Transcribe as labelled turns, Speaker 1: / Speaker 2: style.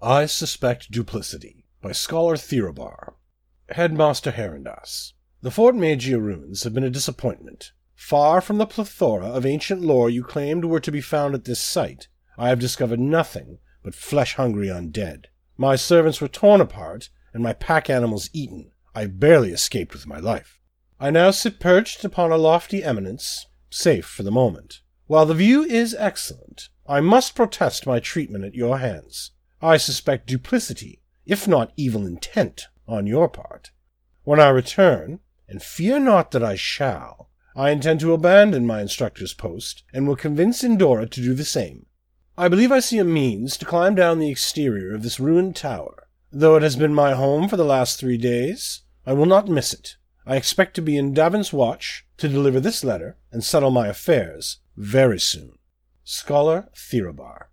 Speaker 1: I Suspect Duplicity by Scholar Thirobar. Headmaster Herondas. The Fort Magia ruins have been a disappointment. Far from the plethora of ancient lore you claimed were to be found at this site, I have discovered nothing but flesh hungry undead. My servants were torn apart, and my pack animals eaten. I barely escaped with my life. I now sit perched upon a lofty eminence, safe for the moment. While the view is excellent, I must protest my treatment at your hands. I suspect duplicity, if not evil intent, on your part. When I return, and fear not that I shall, I intend to abandon my instructor's post, and will convince Indora to do the same. I believe I see a means to climb down the exterior of this ruined tower. Though it has been my home for the last three days, I will not miss it. I expect to be in Davon's watch to deliver this letter and settle my affairs very soon. Scholar Thirobar.